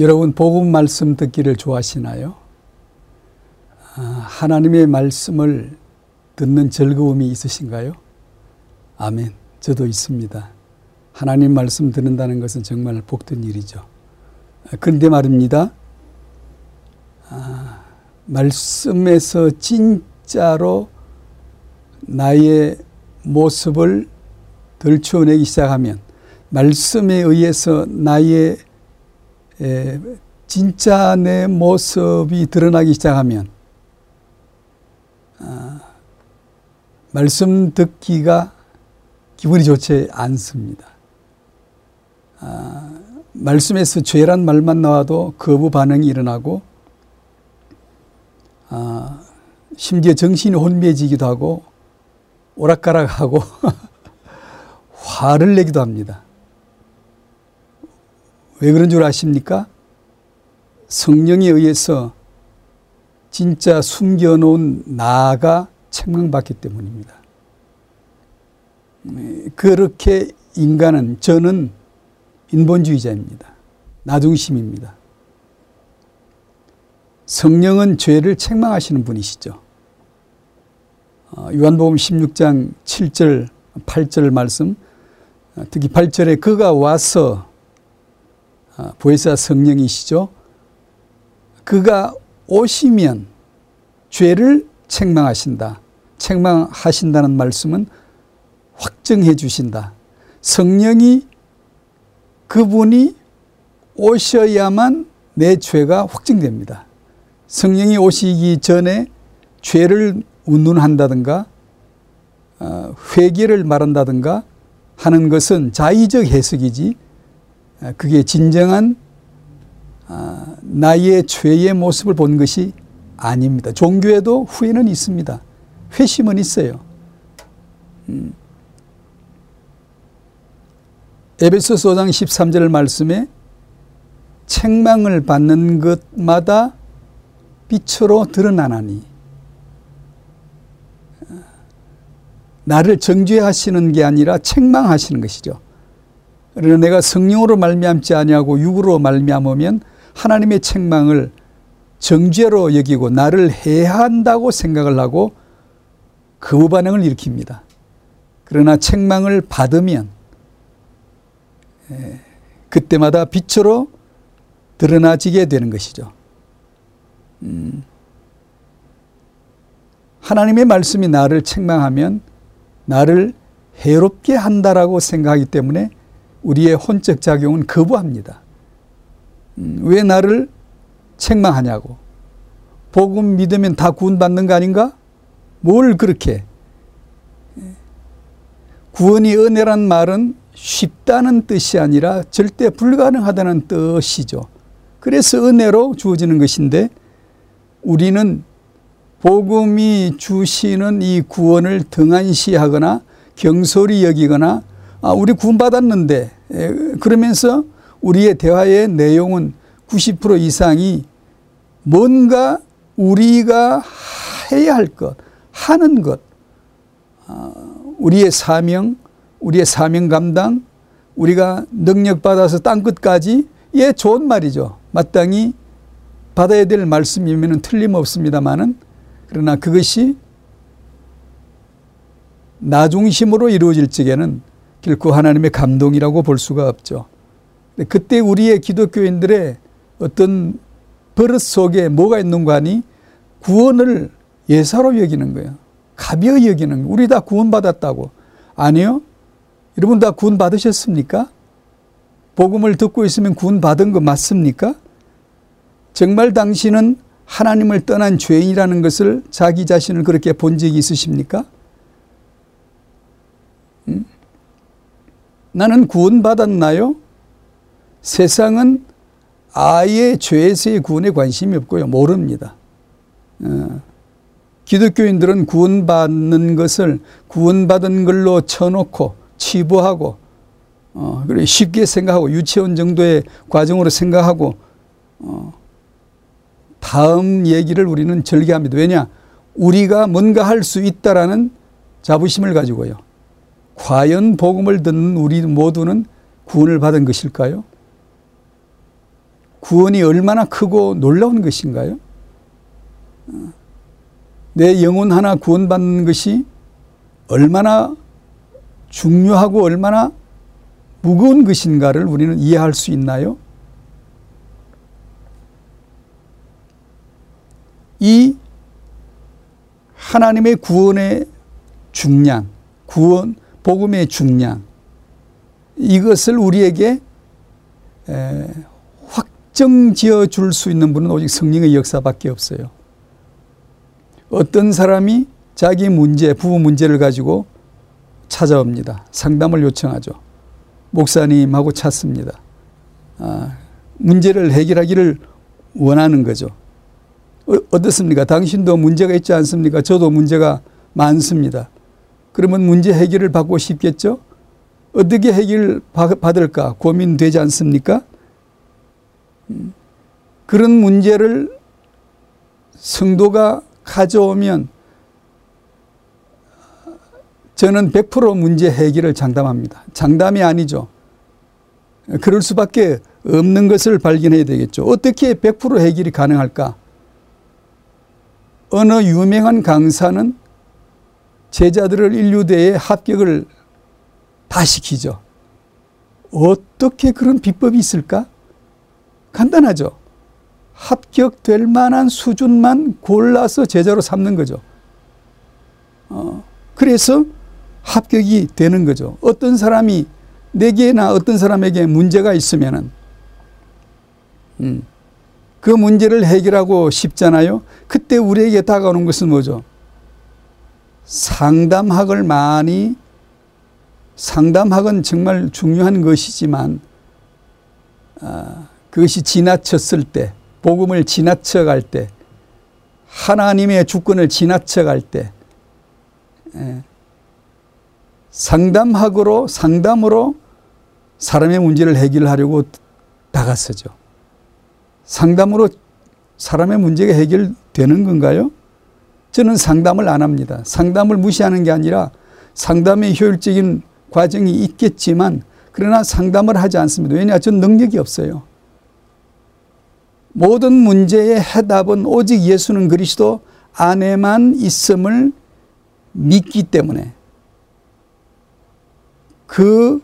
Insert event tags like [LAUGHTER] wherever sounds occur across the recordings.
여러분 복음 말씀 듣기를 좋아하시나요? 아, 하나님의 말씀을 듣는 즐거움이 있으신가요? 아멘. 저도 있습니다. 하나님 말씀 듣는다는 것은 정말 복된 일이죠. 아, 그런데 말입니다. 아, 말씀에서 진짜로 나의 모습을 들추어내기 시작하면 말씀에 의해서 나의 에, 진짜 내 모습이 드러나기 시작하면 아, 말씀 듣기가 기분이 좋지 않습니다. 아, 말씀에서 죄란 말만 나와도 거부 반응이 일어나고 아, 심지어 정신이 혼미해지기도 하고 오락가락하고 [LAUGHS] 화를 내기도 합니다. 왜 그런 줄 아십니까? 성령에 의해서 진짜 숨겨놓은 나가 책망받기 때문입니다. 그렇게 인간은 저는 인본주의자입니다. 나중심입니다. 성령은 죄를 책망하시는 분이시죠. 어, 요한복음 16장 7절, 8절 말씀, 어, 특히 8절에 그가 와서 어, 보혜사 성령이시죠. 그가 오시면 죄를 책망하신다. 책망하신다는 말씀은 확정해 주신다. 성령이 그분이 오셔야만 내 죄가 확정됩니다. 성령이 오시기 전에 죄를 운운한다든가 어, 회개를 말한다든가 하는 것은 자의적 해석이지 어, 그게 진정한 어, 나의 죄의 모습을 본 것이 아닙니다. 종교에도 후회는 있습니다. 회심은 있어요. 음. 에베소서 5장 13절 말씀에 책망을 받는 것마다 빛으로 드러나나니 나를 정죄하시는 게 아니라 책망하시는 것이죠. 그러나 내가 성령으로 말미암지 아니하고 육으로 말미암으면 하나님의 책망을 정죄로 여기고 나를 해한다고 생각을 하고 거부 반응을 일으킵니다. 그러나 책망을 받으면 그때마다 빛으로 드러나지게 되는 것이죠. 음. 하나님의 말씀이 나를 책망하면 나를 해롭게 한다라고 생각하기 때문에 우리의 혼적 작용은 거부합니다. 음, 왜 나를 책망하냐고. 복음 믿으면 다 구원받는 거 아닌가? 뭘 그렇게. 구원이 은혜란 말은 쉽다는 뜻이 아니라 절대 불가능하다는 뜻이죠. 그래서 은혜로 주어지는 것인데 우리는 복음이 주시는 이 구원을 등한시하거나 경솔히 여기거나 아, 우리 구원받았는데 그러면서 우리의 대화의 내용은 90% 이상이 뭔가 우리가 해야 할 것, 하는 것, 아, 우리의 사명, 우리의 사명 감당, 우리가 능력 받아서 땅 끝까지 예 좋은 말이죠. 마땅히 받아야 될 말씀이면 틀림없습니다만은 그러나 그것이 나 중심으로 이루어질 적에는 결코 하나님의 감동이라고 볼 수가 없죠. 그때 우리의 기독교인들의 어떤 버릇 속에 뭐가 있는 거 아니 구원을 예사로 여기는 거예요. 가벼이 여기는 거예요. 우리 다 구원받았다고. 아니요. 여러분 다 구원받으셨습니까? 복음을 듣고 있으면 구원받은 거 맞습니까? 정말 당신은 하나님을 떠난 죄인이라는 것을 자기 자신을 그렇게 본 적이 있으십니까? 음? 나는 구원받았나요? 세상은 아예 죄에서의 구원에 관심이 없고요. 모릅니다. 어. 기독교인들은 구원받는 것을 구원받은 걸로 쳐놓고 치부하고 어, 쉽게 생각하고 유치원 정도의 과정으로 생각하고 어, 다음 얘기를 우리는 절개합니다. 왜냐? 우리가 뭔가 할 수 있다라는 자부심을 가지고요. 과연 복음을 듣는 우리 모두는 구원을 받은 것일까요? 구원이 얼마나 크고 놀라운 것인가요? 내 영혼 하나 구원받는 것이 얼마나 중요하고 얼마나 무거운 것인가를 우리는 이해할 수 있나요? 이 하나님의 구원의 중량, 구원, 복음의 중량, 이것을 우리에게 확정 지어 줄 수 있는 분은 오직 성령의 역사밖에 없어요. 어떤 사람이 자기 문제, 부부 문제를 가지고 찾아옵니다. 상담을 요청하죠. 목사님하고 찾습니다. 아, 문제를 해결하기를 원하는 거죠. 어, 떻습니까 당신도 문제가 있지 않습니까? 저도 문제가 많습니다. 그러면 문제 해결을 받고 싶겠죠? 어떻게 해결 받을까 고민되지 않습니까? 음, 그런 문제를 성도가 가져오면 저는 100% 문제 해결을 장담합니다. 장담이 아니죠. 그럴 수밖에 없는 것을 발견해야 되겠죠. 어떻게 100% 해결이 가능할까? 어느 유명한 강사는 제자들을 인류대에 합격을 다 시키죠. 어떻게 그런 비법이 있을까? 간단하죠. 합격될 만한 수준만 골라서 제자로 삼는 거죠. 어, 그래서 합격이 되는 거죠. 어떤 사람이 내게나 어떤 사람에게 문제가 있으면은, 음, 그 문제를 해결하고 싶잖아요. 그때 우리에게 다가오는 것은 뭐죠? 상담학을 많이 상담학은 정말 중요한 것이지만 아, 그것이 지나쳤을 때 복음을 지나쳐갈 때 하나님의 주권을 지나쳐갈 때 예, 상담학으로 상담으로 사람의 문제를 해결하려고 다가서죠. 상담으로 사람의 문제가 해결되는 건가요? 저는 상담을 안 합니다. 상담을 무시하는 게 아니라 상담의 효율적인 과정이 있겠지만 그러나 상담을 하지 않습니다. 왜냐? 전 능력이 없어요. 모든 문제의 해답은 오직 예수는 그리스도 안에만 있음을 믿기 때문에 그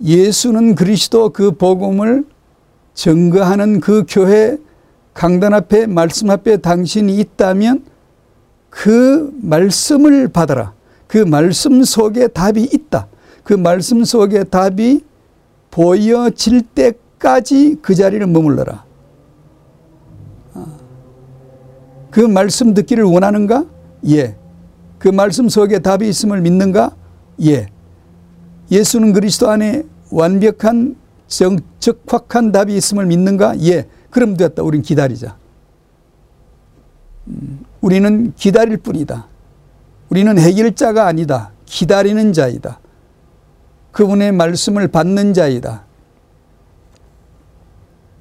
예수는 그리스도 그 복음을 증거하는 그 교회 강단 앞에 말씀 앞에 당신이 있다면 그 말씀을 받아라. 그 말씀 속에 답이 있다. 그 말씀 속에 답이 보여질 때까지 그 자리를 머물러라. 아. 그 말씀 듣기를 원하는가? 예. 그 말씀 속에 답이 있음을 믿는가? 예. 예수는 그리스도 안에 완벽한 정 적확한 답이 있음을 믿는가? 예. 그럼 됐다. 우린 기다리자. 음, 우리는 기다릴 뿐이다. 우리는 해결자가 아니다. 기다리는 자이다. 그분의 말씀을 받는 자이다.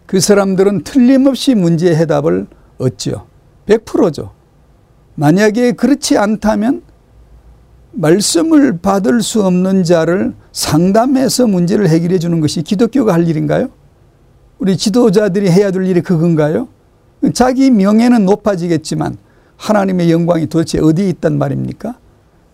그 사람들은 틀림없이 문제의 해답을 얻죠. 100%죠. 만약에 그렇지 않다면 말씀을 받을 수 없는 자를 상담해서 문제를 해결해 주는 것이 기독교가 할 일인가요? 우리 지도자들이 해야 될 일이 그건가요? 자기 명예는 높아지겠지만 하나님의 영광이 도대체 어디에 있단 말입니까?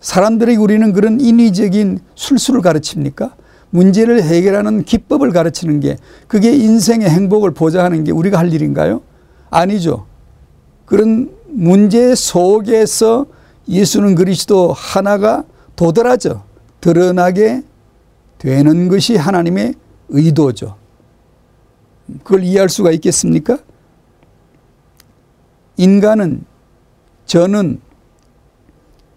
사람들에게 우리는 그런 인위적인 술수를 가르칩니까? 문제를 해결하는 기법을 가르치는 게 그게 인생의 행복을 보장하는 게 우리가 할 일인가요? 아니죠. 그런 문제 속에서 예수는 그리스도 하나가 도드라져 드러나게 되는 것이 하나님의 의도죠. 그걸 이해할 수가 있겠습니까? 인간은 저는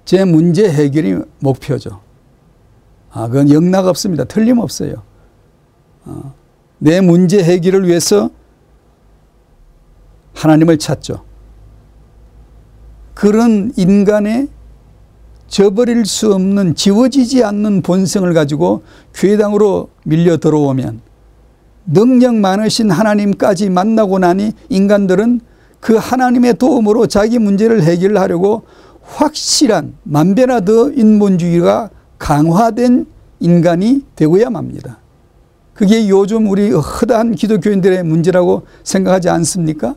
제 문제 해결이 목표죠. 아, 그건 영락 없습니다. 틀림없어요. 어, 내 문제 해결을 위해서 하나님을 찾죠. 그런 인간의 저버릴 수 없는 지워지지 않는 본성을 가지고 교회당으로 밀려 들어오면 능력 많으신 하나님까지 만나고 나니 인간들은 그 하나님의 도움으로 자기 문제를 해결하려고 확실한 만변화더 인본주의가 강화된 인간이 되고야 맙니다. 그 그게 요즘 우리 허다한 기독교인들의 문제라고 생각하지 않습니까?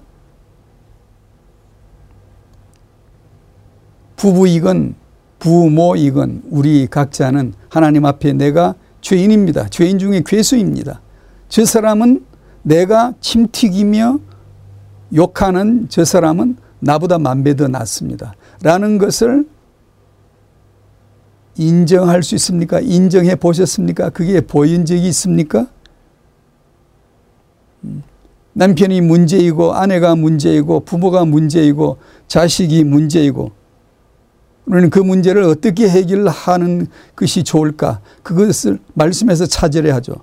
부부이건 부모이건 우리 각자는 하나님 앞에 내가 죄인입니다. 죄인 중에 괴수입니다. 저 사람은 내가 침튀기며 욕하는 저 사람은 나보다 만배 더 낫습니다. 라는 것을 인정할 수 있습니까? 인정해 보셨습니까? 그게 보인 적이 있습니까? 음. 남편이 문제이고 아내가 문제이고 부모가 문제이고 자식이 문제이고 우리는 그 문제를 어떻게 해결하는 것이 좋을까? 그것을 말씀에서 찾으려 하죠.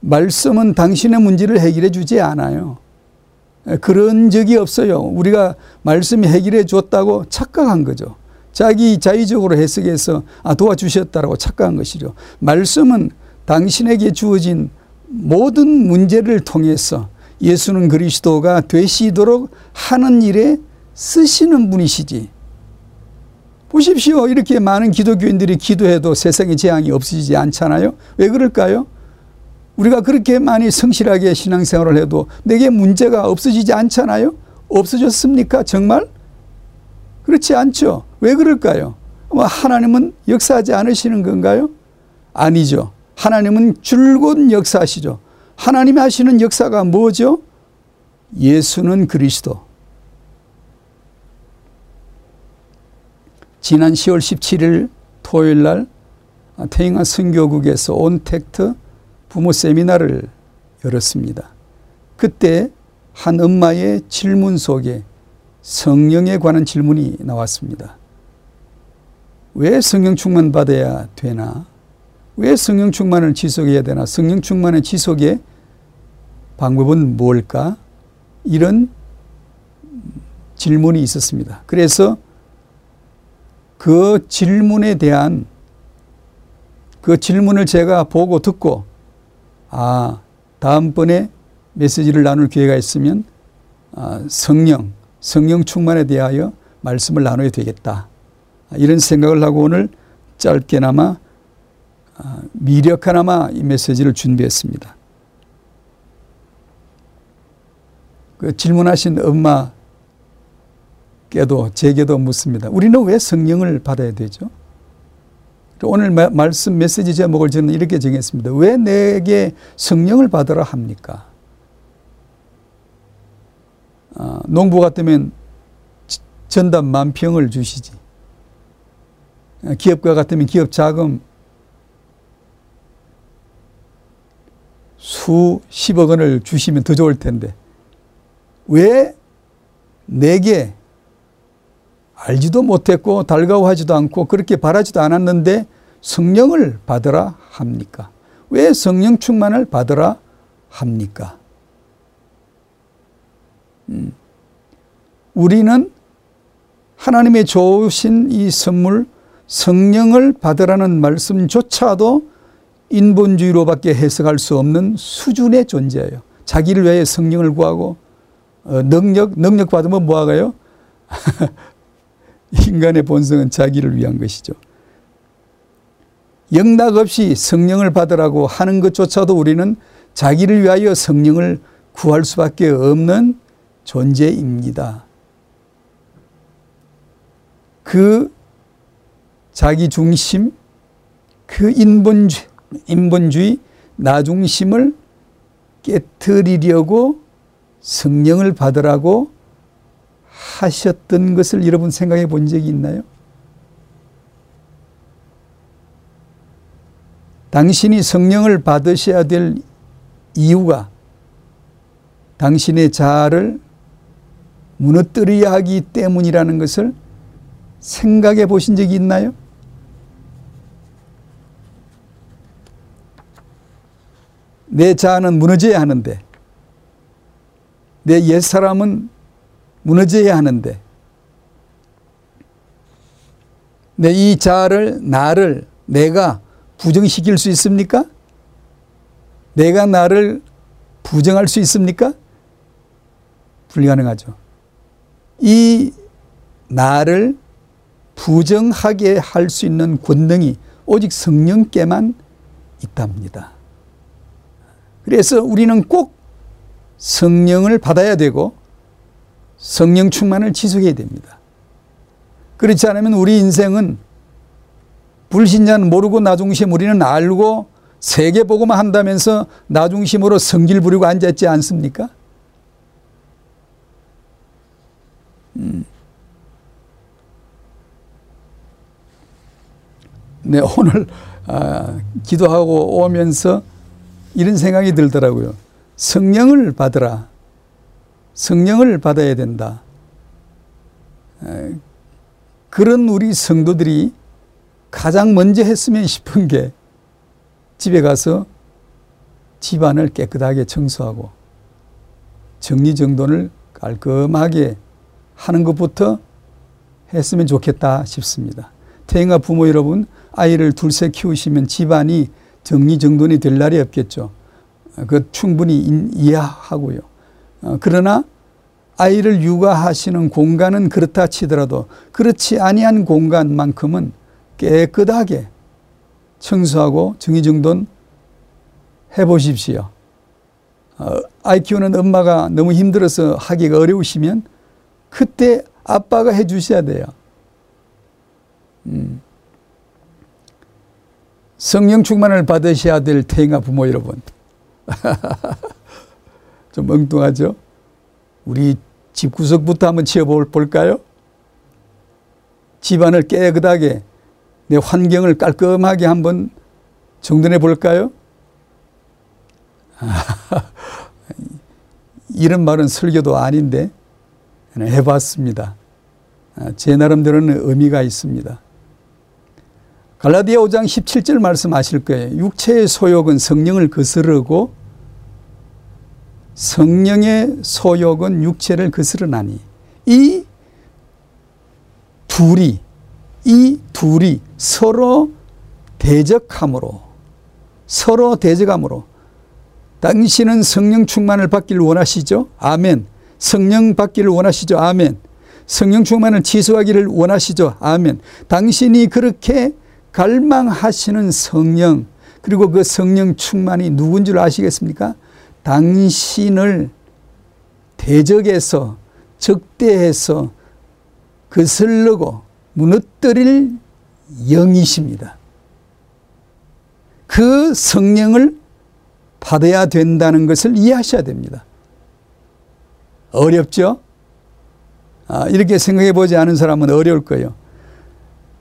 말씀은 당신의 문제를 해결해 주지 않아요. 그런 적이 없어요. 우리가 말씀이 해결해 줬다고 착각한 거죠. 자기 자의적으로 해석해서 아, 도와주셨다라고 착각한 것이죠. 말씀은 당신에게 주어진 모든 문제를 통해서 예수는 그리스도가 되시도록 하는 일에 쓰시는 분이시지. 보십시오. 이렇게 많은 기독교인들이 기도해도 세상의 재앙이 없어지지 않잖아요. 왜 그럴까요? 우리가 그렇게 많이 성실하게 신앙생활을 해도 내게 문제가 없어지지 않잖아요. 없어졌습니까? 정말? 그렇지 않죠. 왜 그럴까요? 뭐 하나님은 역사하지 않으시는 건가요? 아니죠. 하나님은 줄곧 역사하시죠. 하나님이 하시는 역사가 뭐죠? 예수는 그리스도. 지난 10월 17일 토요일 날 태영아 선교국에서 온택트 부모 세미나를 열었습니다. 그때 한 엄마의 질문 속에 성령에 관한 질문이 나왔습니다. 왜 성령 충만 받아야 되나? 왜 성령 충만을 지속해야 되나? 성령 충만의 지속의 방법은 뭘까? 이런 질문이 있었습니다. 그래서 그 질문에 대한 그 질문을 제가 보고 듣고 아, 다음번에 메시지를 나눌 기회가 있으면 아, 성령, 성령 충만에 대하여 말씀을 나눠야 되겠다. 이런 생각을 하고 오늘 짧게나마 아, 미력하나마 이 메시지를 준비했습니다. 그 질문하신 엄마께도 제게도 묻습니다. 우리는 왜 성령을 받아야 되죠? 오늘 말씀 메시지 제목을 저는 이렇게 정했습니다. 왜 내게 성령을 받으라 합니까? 아, 농부 같으면 전담 만평을 주시지. 아, 기업가 같으면 기업 자금 수십억 원을 주시면 더 좋을 텐데 왜 내게 알지도 못했고 달가워하지도 않고 그렇게 바라지도 않았는데 성령을 받으라 합니까? 왜 성령 충만을 받으라 합니까? 음. 우리는 하나님의 좋으신 이 선물 성령을 받으라는 말씀조차도 인본주의로밖에 해석할 수 없는 수준의 존재예요. 자기를 위해 성령을 구하고 어, 능력 능력 받으면 뭐하가요? [LAUGHS] 인간의 본성은 자기를 위한 것이죠. 영락 없이 성령을 받으라고 하는 것조차도 우리는 자기를 위하여 성령을 구할 수밖에 없는 존재입니다. 그 자기 중심, 그 인본주의, 인본주의, 나중심을 깨뜨리려고 성령을 받으라고 하셨던 것을 여러분 생각해 본 적이 있나요? 당신이 성령을 받으셔야 될 이유가 당신의 자아를 무너뜨려야 하기 때문이라는 것을 생각해 보신 적이 있나요? 내 자아는 무너져야 하는데 내 옛사람은 무너져야 하는데 내 이 자아를 나를 내가 부정시킬 수 있습니까? 내가 나를 부정할 수 있습니까? 불가능하죠. 이 나를 부정하게 할 수 있는 권능이 오직 성령께만 있답니다. 그래서 우리는 꼭 성령을 받아야 되고 성령 충만을 지속해야 됩니다. 그렇지 않으면 우리 인생은 불신자는 모르고 나중심 우리는 알고 세계 보고만 한다면서 나중심으로 성질 부리고 앉았지 않습니까? 음. 네, 오늘 아, 기도하고 오면서 이런 생각이 들더라고요. 성령을 받으라. 성령을 받아야 된다. 에, 그런 우리 성도들이 가장 먼저 했으면 싶은 게 집에 가서 집안을 깨끗하게 청소하고 정리정돈을 깔끔하게 하는 것부터 했으면 좋겠다 싶습니다. 태영아 부모 여러분, 아이를 둘째 키우시면 집안이 정리정돈이 될 날이 없겠죠. 그 충분히 이해하고요. 어, 그러나 아이를 육아하시는 공간은 그렇다 치더라도 그렇지 아니한 공간만큼은 깨끗하게 청소하고 정리정돈 해보십시오. 어, 아이 키우는 엄마가 너무 힘들어서 하기가 어려우시면 그때 아빠가 해 주셔야 돼요. 음. 성령 충만을 받으셔야 될 태영아 부모 여러분. [LAUGHS] 좀 엉뚱하죠? 우리 집 구석부터 한번 치워볼까요? 집안을 깨끗하게 내 환경을 깔끔하게 한번 정돈해 볼까요? [LAUGHS] 이런 말은 설교도 아닌데 해봤습니다. 아, 제 나름대로는 의미가 있습니다. 갈라디아 5장 17절 말씀하실 거예요. 육체의 소욕은 성령을 거스르고 성령의 소욕은 육체를 거스르나니 이 둘이 이 둘이 서로 대적함으로 서로 대적함으로 당신은 성령 충만을 받기를 원하시죠? 아멘. 성령 받기를 원하시죠? 아멘. 성령 충만을 지속하기를 원하시죠? 아멘. 당신이 그렇게 갈망하시는 성령 그리고 그 성령 충만이 누군 줄 아시겠습니까? 당신을 대적해서 적대해서 거슬르고 무너뜨릴 영이십니다. 그 성령을 받아야 된다는 것을 이해하셔야 됩니다. 어렵죠? 아, 이렇게 생각해 보지 않은 사람은 어려울 거예요.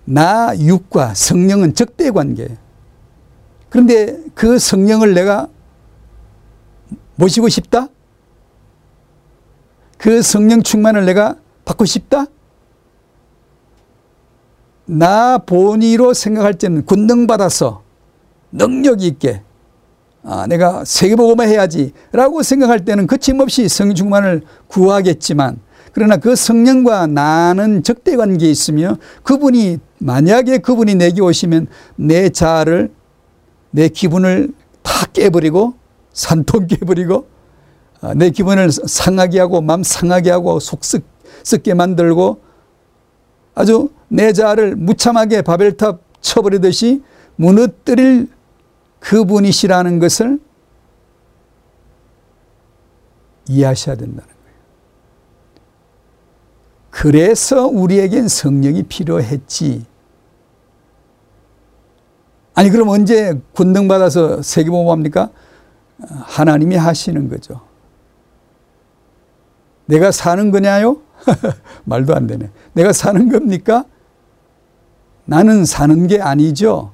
나 육과 성령은 적대 관계예요. 그런데 그 성령을 내가 모시고 싶다? 그 성령 충만을 내가 받고 싶다? 나 본의로 생각할 때는 권능받아서 능력 있게 아, 내가 세계보고만 해야지 라고 생각할 때는 거침없이 성령 충만을 구하겠지만 그러나 그 성령과 나는 적대 관계에 있으며 그분이 만약에 그분이 내게 오시면 내 자아를 내 기분을 다 깨버리고 산통 깨 버리고 아, 내 기분을 상하게 하고 마음 상하게 하고 속 썩게 만들고 아주 내 자아를 무참하게 바벨탑 쳐버리듯이 무너뜨릴 그분이시라는 것을 이해하셔야 된다는 거예요. 그래서 우리에겐 성령이 필요했지. 아니 그럼 언제 권능 받아서 세계보험 합니까? 하나님이 하시는 거죠. 내가 사는 거냐요? [LAUGHS] 말도 안 되네. 내가 사는 겁니까? 나는 사는 게 아니죠.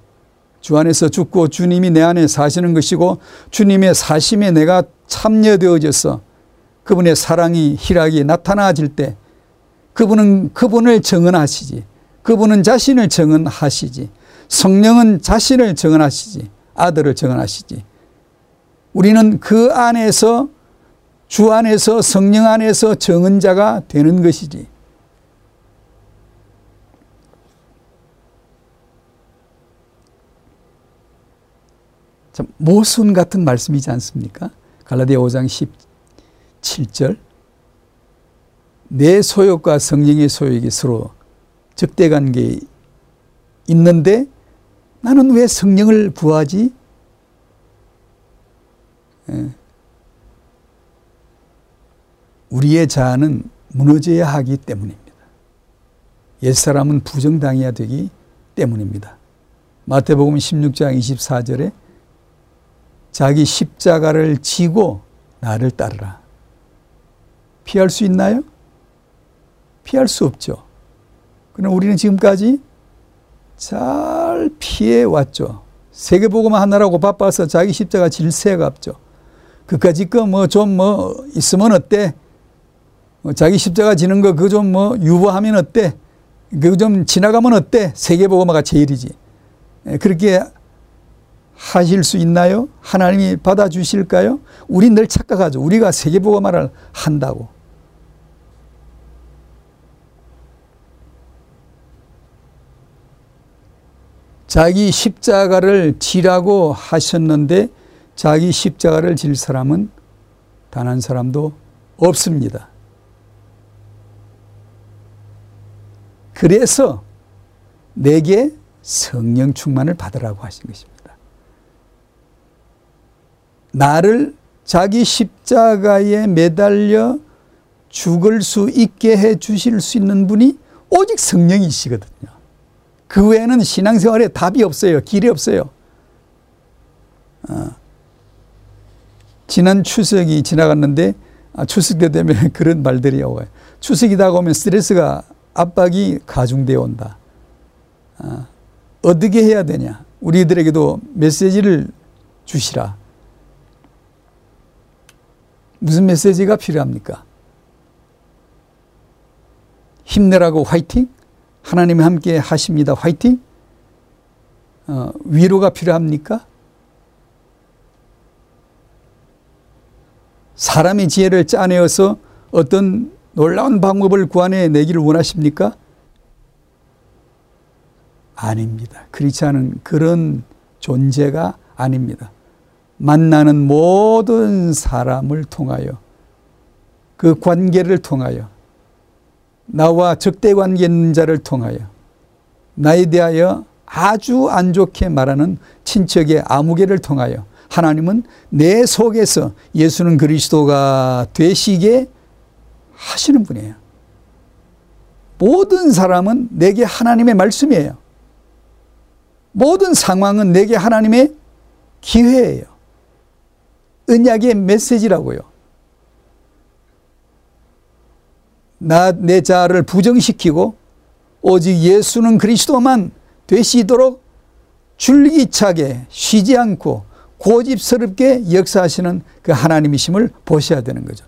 주 안에서 죽고 주님이 내 안에 사시는 것이고 주님의 사심에 내가 참여되어져서 그분의 사랑이 희락이 나타나질 때 그분은 그분을 정언하시지. 그분은 자신을 정언하시지. 성령은 자신을 정언하시지. 아들을 정언하시지. 우리는 그 안에서 주 안에서 성령 안에서 정언자가 되는 것이지. 참 모순 같은 말씀이지 않습니까? 갈라디아 5장 17절 내 소욕과 성령의 소욕이 서로 적대관계에 있는데 나는 왜 성령을 구하지? 예. 우리의 자아는 무너져야 하기 때문입니다. 옛사람은 부정당해야 되기 때문입니다. 마태복음 16장 24절에 자기 십자가를 지고 나를 따르라. 피할 수 있나요? 피할 수 없죠. 그럼 우리는 지금까지 잘 피해 왔죠. 세계복음 하나라고 바빠서 자기 십자가 질 새가 없죠. 그까짓 거뭐 좀뭐 뭐 있으면 어때? 뭐 자기 십자가 지는 거 그거 좀 뭐 유보하면 어때? 그거 좀 지나가면 어때? 세계복음화가 제일이지. 예, 그렇게 하실 수 있나요? 하나님이 받아주실까요? 우리 늘 착각하죠. 우리가 세계복음화를 한다고. 자기 십자가를 지라고 하셨는데 자기 십자가를 질 사람은 단 한 사람도 없습니다. 그래서 내게 성령 충만을 받으라고 하신 것입니다. 나를 자기 십자가에 매달려 죽을 수 있게 해 주실 수 있는 분이 오직 성령이시거든요. 그 외에는 신앙생활에 답이 없어요. 길이 없어요. 어. 지난 추석이 지나갔는데 아, 추석 때 되면 [LAUGHS] 그런 말들이 오요 추석이 다가오면 스트레스가 압박이 가중되어 온다. 어. 어떻게 해야 되냐? 우리들에게도 메시지를 주시라. 무슨 메시지가 필요합니까? 힘내라고 화이팅? 하나님이 함께 하십니다. 화이팅! 어, 위로가 필요합니까? 사람의 지혜를 짜내어서 어떤 놀라운 방법을 구안해 내기를 원하십니까? 아닙니다. 그렇지 않은 그런 존재가 아닙니다. 만나는 모든 사람을 통하여 그 관계를 통하여 나와 적대 관계 있는 자를 통하여 나에 대하여 아주 안 좋게 말하는 친척의 아무개를 통하여 하나님은 내 속에서 예수는 그리스도가 되시게 하시는 분이에요. 모든 사람은 내게 하나님의 말씀이에요. 모든 상황은 내게 하나님의 기회예요. 은약의 메시지라고요. 나, 내 자아를 부정시키고 오직 예수는 그리스도만 되시도록 줄기차게 쉬지 않고 고집스럽게 역사하시는 그 하나님이심을 보셔야 되는 거죠.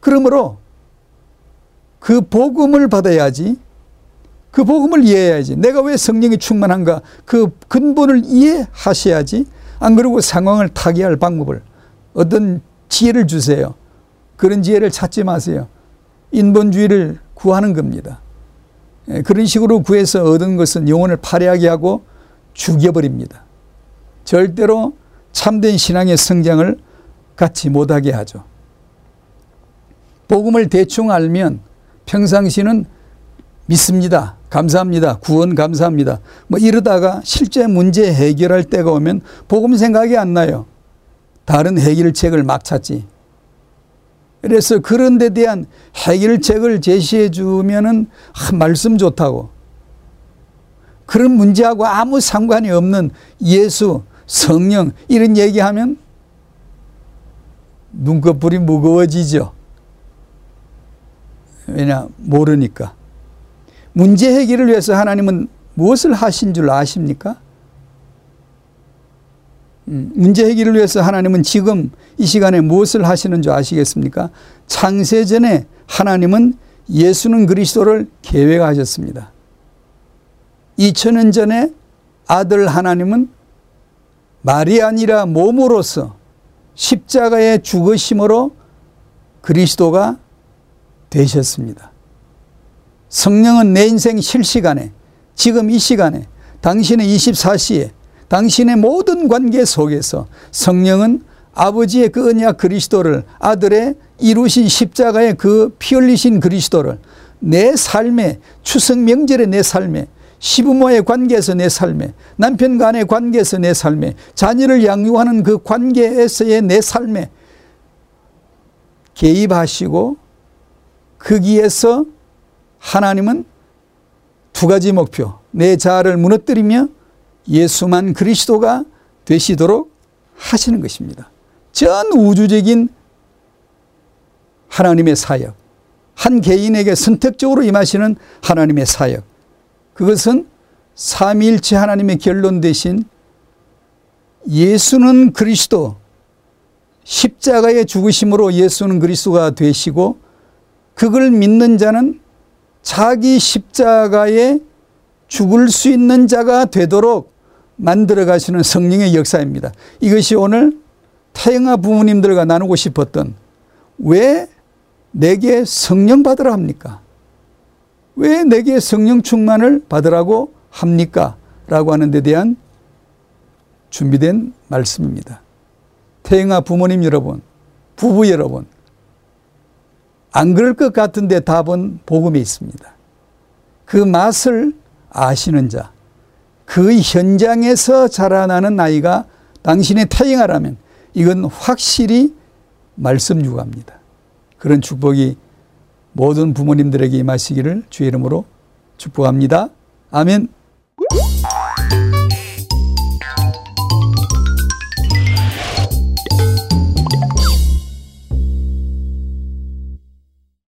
그러므로 그 복음을 받아야지 그 복음을 이해해야지. 내가 왜 성령이 충만한가 그 근본을 이해하셔야지. 안 그러고 상황을 타개할 방법을 어떤 지혜를 주세요. 그런 지혜를 찾지 마세요. 인본주의를 구하는 겁니다. 예, 그런 식으로 구해서 얻은 것은 영혼을 파괴하게 하고 죽여버립니다. 절대로 참된 신앙의 성장을 갖지 못하게 하죠. 복음을 대충 알면 평상시는 믿습니다. 감사합니다. 구원 감사합니다. 뭐 이러다가 실제 문제 해결할 때가 오면 복음 생각이 안 나요. 다른 해결책을 막 찾지. 그래서 그런 데 대한 해결책을 제시해 주면은 아, 말씀 좋다고. 그런 문제하고 아무 상관이 없는 예수, 성령 이런 얘기하면 눈꺼풀이 무거워지죠. 왜냐 모르니까. 문제 해결을 위해서 하나님은 무엇을 하신 줄 아십니까? 음, 문제 해결을 위해서 하나님은 지금 이 시간에 무엇을 하시는 줄 아시겠습니까? 창세 전에 하나님은 예수는 그리스도를 계획하셨습니다. 2000년 전에 아들 하나님은 말이 아니라 몸으로서 십자가의 죽으심으로 그리스도가 되셨습니다. 성령은 내 인생 실시간에 지금 이 시간에 당신의 24시에 당신의 모든 관계 속에서 성령은 아버지의 그 언약 그리스도를 아들의 이루신 십자가의 그 피 흘리신 그리스도를 내 삶에 추석 명절의 내 삶에 시부모의 관계에서 내 삶에 남편 간의 관계에서 내 삶에 자녀를 양육하는 그 관계에서의 내 삶에 개입하시고 거기에서 하나님은 두 가지 목표 내 자아를 무너뜨리며 예수만 그리스도가 되시도록 하시는 것입니다. 전 우주적인 하나님의 사역 한 개인에게 선택적으로 임하시는 하나님의 사역 그것은 삼일체 하나님의 결론 대신 예수는 그리스도 십자가의 죽으심으로 예수는 그리스도가 되시고 그걸 믿는 자는 자기 십자가에 죽을 수 있는 자가 되도록 만들어 가시는 성령의 역사입니다. 이것이 오늘 태영아 부모님들과 나누고 싶었던 왜 내게 성령 받으라 합니까? 왜 내게 성령 충만을 받으라고 합니까? 라고 하는 데 대한 준비된 말씀입니다. 태영아 부모님 여러분, 부부 여러분, 안 그럴 것 같은데 답은 복음에 있습니다. 그 맛을 아시는 자, 그 현장에서 자라나는 아이가 당신의 태영아라면 이건 확실히 말씀 유가입니다. 그런 축복이 모든 부모님들에게 임하시기를 주의 이름으로 축복합니다. 아멘.